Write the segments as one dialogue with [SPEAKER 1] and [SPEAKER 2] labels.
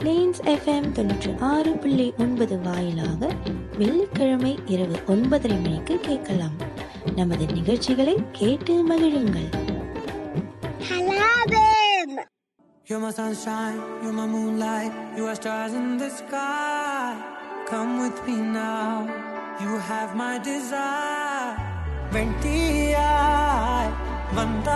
[SPEAKER 1] Planes FM தொண்ணூற்று ஆறு புள்ளி ஒன்பது வாயிலாக வெள்ளிக்கிழமை இரவு ஒன்பதரை மணிக்கு கேட்கலாம் நமது நிகழ்ச்சிகளை கேட்டு மகிழுங்கள்
[SPEAKER 2] You're my sunshine, you're my moonlight, you are stars in the sky. Come with me now, you have my desire. Ventiya, vanda.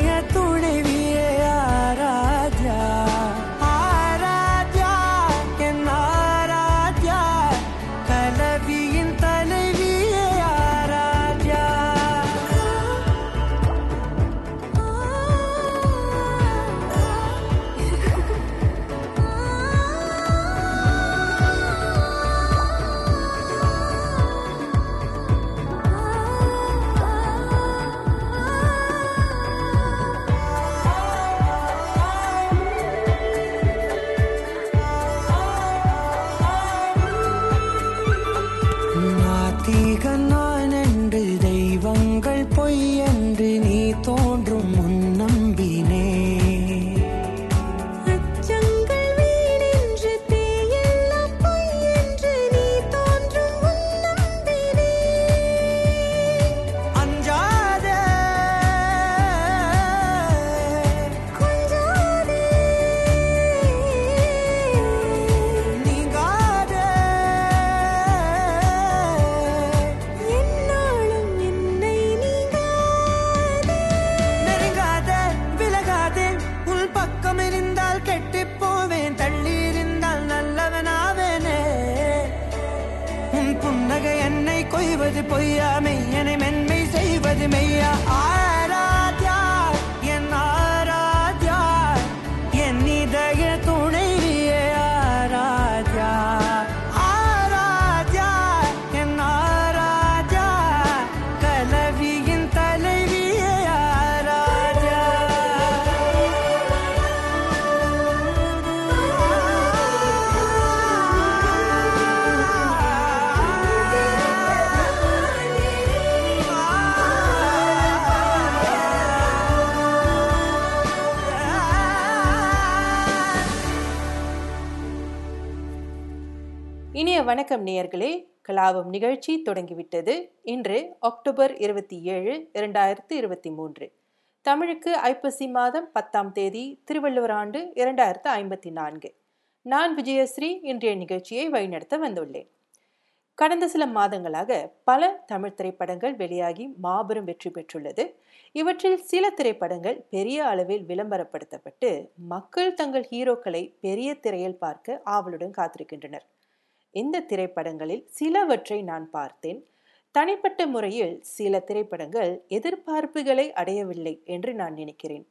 [SPEAKER 3] sang வணக்கம் நேயர்களே. கலாபம் நிகழ்ச்சி தொடங்கிவிட்டது. இன்று அக்டோபர் இருபத்தி ஏழு இரண்டாயிரத்து இருபத்தி மூன்று. தமிழுக்கு ஐப்பசி மாதம் பத்தாம் தேதி திருவள்ளுவர் ஆண்டு இரண்டாயிரத்து ஐம்பத்தி நான்கு. நான் விஜயஸ்ரீ இன்றைய நிகழ்ச்சியை வழிநடத்த வந்துள்ளேன். கடந்த சில மாதங்களாக பல தமிழ் திரைப்படங்கள் வெளியாகி மாபெரும் வெற்றி பெற்றுள்ளது. இவற்றில் சில திரைப்படங்கள் பெரிய அளவில் விளம்பரப்படுத்தப்பட்டு மக்கள் தங்கள் ஹீரோக்களை பெரிய திரையில் பார்க்க ஆவலுடன் காத்திருக்கின்றனர். இந்த திரைப்படங்களில் சிலவற்றை நான் பார்த்தேன். தனிப்பட்ட முறையில் சில திரைப்படங்கள் எதிர்பார்ப்புகளை அடையவில்லை என்று நான் நினைக்கிறேன்.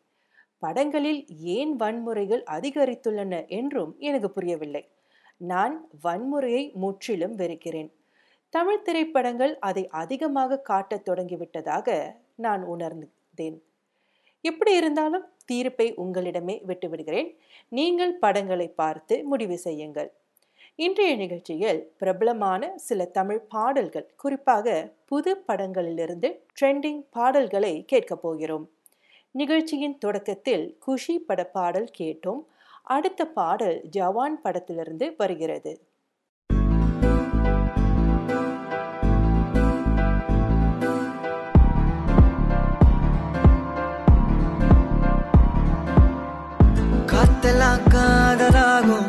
[SPEAKER 3] படங்களில் ஏன் வன்முறைகள் அதிகரித்துள்ளன என்றும் எனக்கு புரியவில்லை. நான் வன்முறையை முற்றிலும் வெறுக்கிறேன். தமிழ் திரைப்படங்கள் அதை அதிகமாக காட்டத் தொடங்கிவிட்டதாக நான் உணர்ந்தேன். எப்படி இருந்தாலும் தீர்ப்பை உங்களிடமே விட்டுவிடுகிறேன். நீங்கள் படங்களை பார்த்து முடிவு செய்யுங்கள். இன்றைய நிகழ்ச்சியில் பிரபலமான சில தமிழ் பாடல்கள் குறிப்பாக புது படங்களிலிருந்து ட்ரெண்டிங் பாடல்களை கேட்கப் போகிறோம். நிகழ்ச்சியின் தொடக்கத்தில் குஷி பட பாடல் கேட்டோம். அடுத்த பாடல் ஜவான் படத்திலிருந்து வருகிறது.
[SPEAKER 4] காதலாகும்.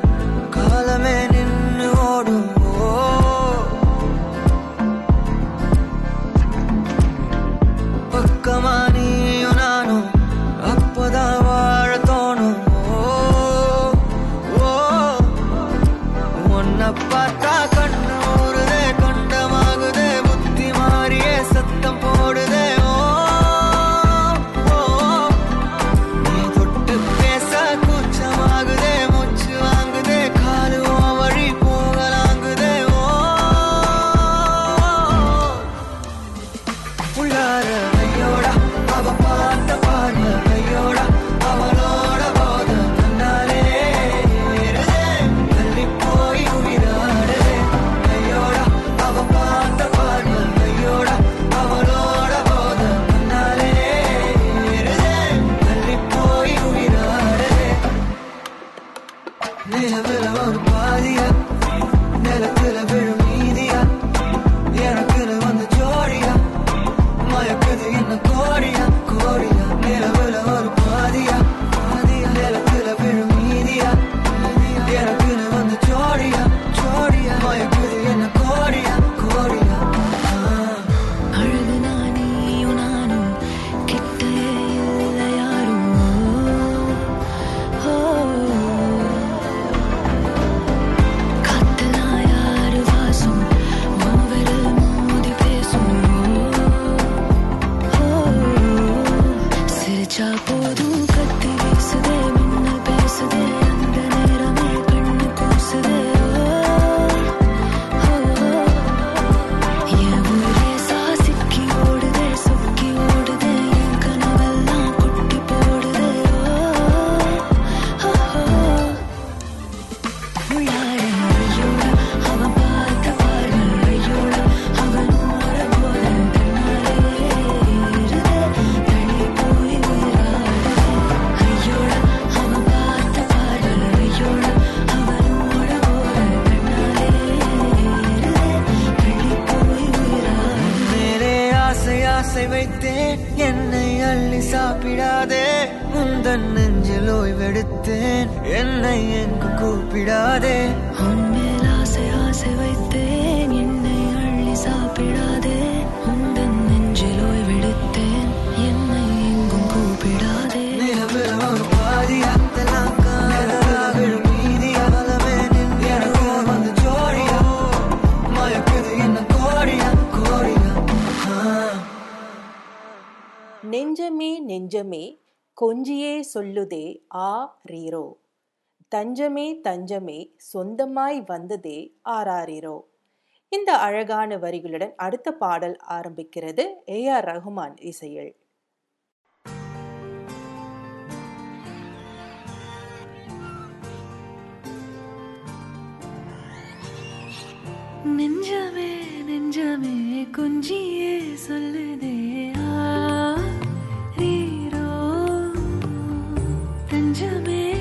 [SPEAKER 4] never
[SPEAKER 3] நெஞ்சமே கொஞ்சியே சொல்லுதே ஆ ரீரோ. தஞ்சமே தஞ்சமே சொந்தமாய் வந்ததே ஆராரிரோ இந்த அழகான வரிகளுடன் அடுத்த பாடல் ஆரம்பிக்கிறது ஏ. ஆர். ரகுமான் இசையில்.
[SPEAKER 5] நெஞ்சமே நெஞ்சமே கொஞ்சியே சொல்லுதே ஆ, தஞ்சமே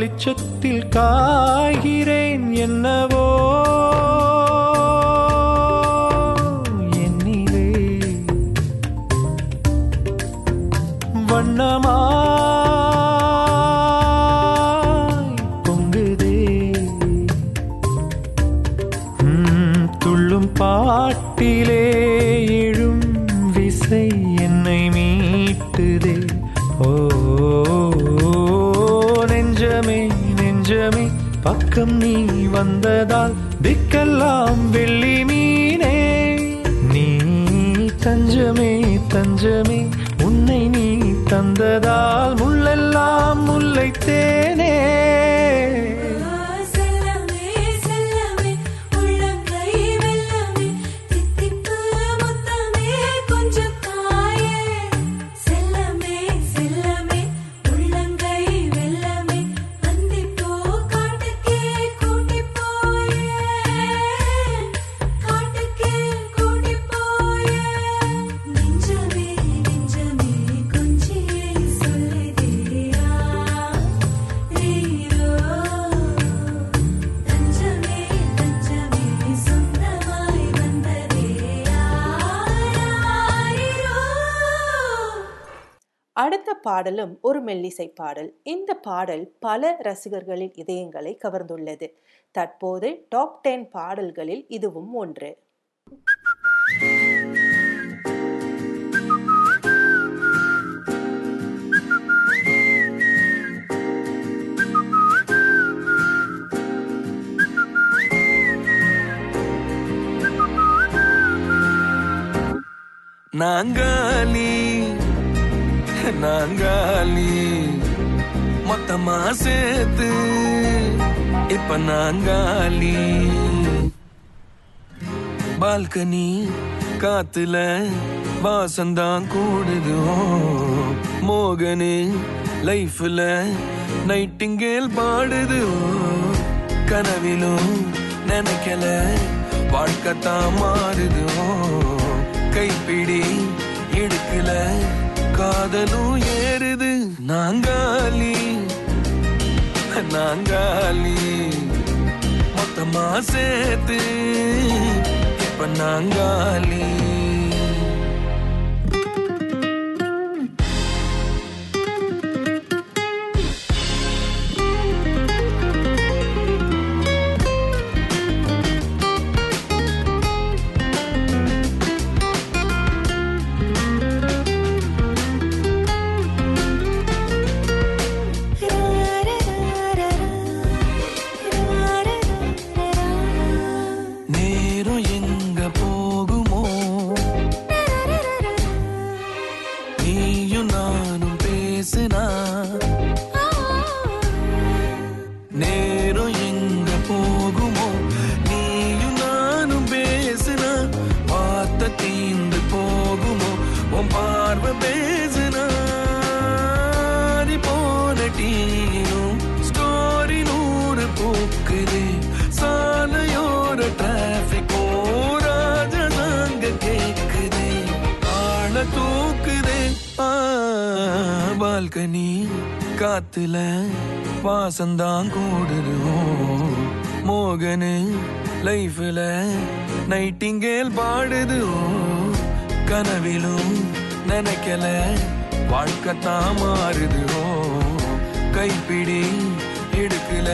[SPEAKER 6] வெளிச்சத்தில் காய்கிறேன் என்ன பக்கம் நீ வந்ததால் திக்கெல்லாம் வெள்ளி மீனே. நீ தஞ்சமே தஞ்சமே உன்னை நீ தந்ததால் முள்ளெல்லாம்
[SPEAKER 5] முல்லைத்தே. பாடலும் ஒரு மெல்லிசை பாடல். இந்த பாடல் பல ரசிகர்களின் இதயங்களை கவர்ந்துள்ளது. தற்போது டாப் டென் பாடல்களில் இதுவும் ஒன்று.
[SPEAKER 7] நாங்காலி நாங்காலி மொத்தமா சேர்த்து இப்ப நாங்காலி. பால்கனி காத்துல வாசந்தான் கூடுது மோகனு லைஃப்ல நைட்டிங்கேல் பாடுது கனவிலும் நினைக்கல வாழ்க்கைத்தான் மாறுது கைப்பிடி எடுக்கல காதலும் ஏறுது. நாங்காலி நாங்காலி. மொத்தமா சேர்த்து இப்ப நாங்காலி. பால்கனி காத்துல பாசந்தான் கூடுதுவோம் மோகனு லைஃப்ல நைட்டிங்கேல் பாடுதுவோம் கனவிலும் நினைக்கல வாழ்க்கத்தான் மாறுதுவோ கைப்பிடி எடுக்கல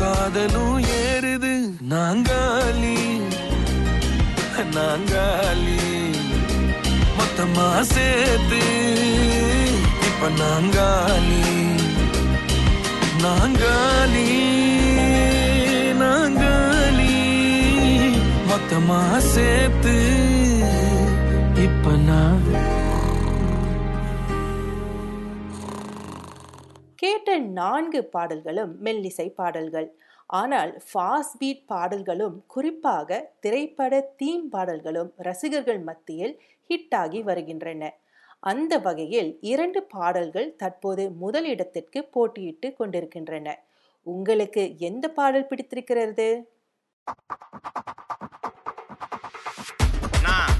[SPEAKER 7] காதலும் ஏறுது.
[SPEAKER 8] நாங்காலி நாங்காலி மொத்தமா சேர்த்து அப்ப நாங்கானி நாங்கானி நாங்கானி மொத்தமா சேர்த்து இப்ப நான்
[SPEAKER 3] கேட்ட நான்கு பாடல்களும் மெல்லிசை பாடல்கள். ஆனால் ஃபாஸ்ட் பீட் பாடல்களும் குறிப்பாக திரைப்பட தீம் பாடல்களும் ரசிகர்கள் மத்தியில் ஹிட்டாகி வருகின்றன. அந்த வகையில் இரண்டு பாடல்கள் தற்போது முதலிடத்திற்கு போட்டியிட்டு கொண்டிருக்கின்றன. உங்களுக்கு எந்த பாடல் பிடித்திருக்கிறது?
[SPEAKER 8] நான்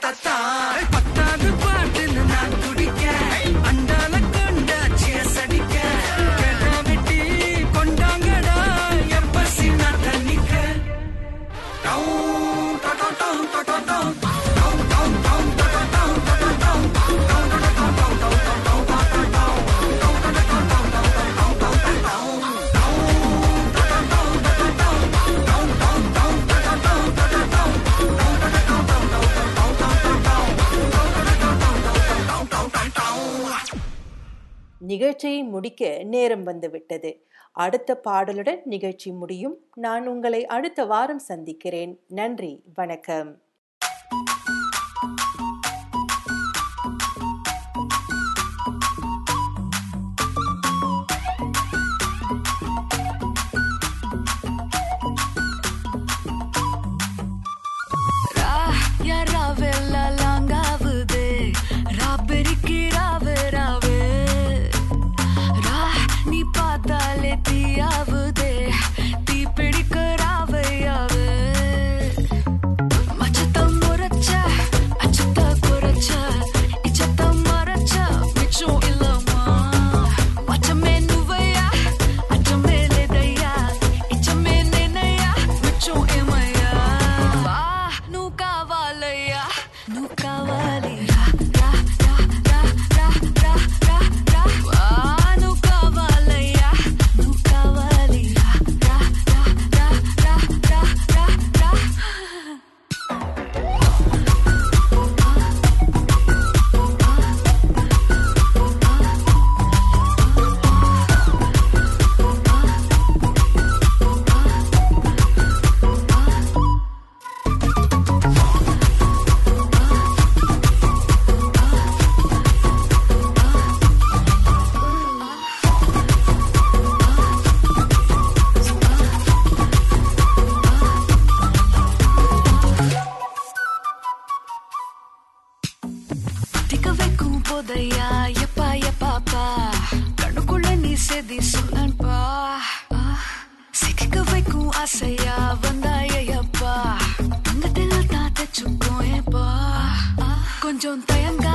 [SPEAKER 8] ta
[SPEAKER 3] நிகழ்ச்சியை முடிக்க நேரம் வந்துவிட்டது. அடுத்த பாடலுடன் நிகழ்ச்சி முடியும். நான் உங்களை அடுத்த வாரம் சந்திக்கிறேன். நன்றி. வணக்கம்.
[SPEAKER 9] செய்தி சொல்லன்பா சிக்க வைக்கும் ஆசையா வந்தாயப்பா தங்கத்தில் தான் தச்சுக்கோ கொஞ்சம் தயங்க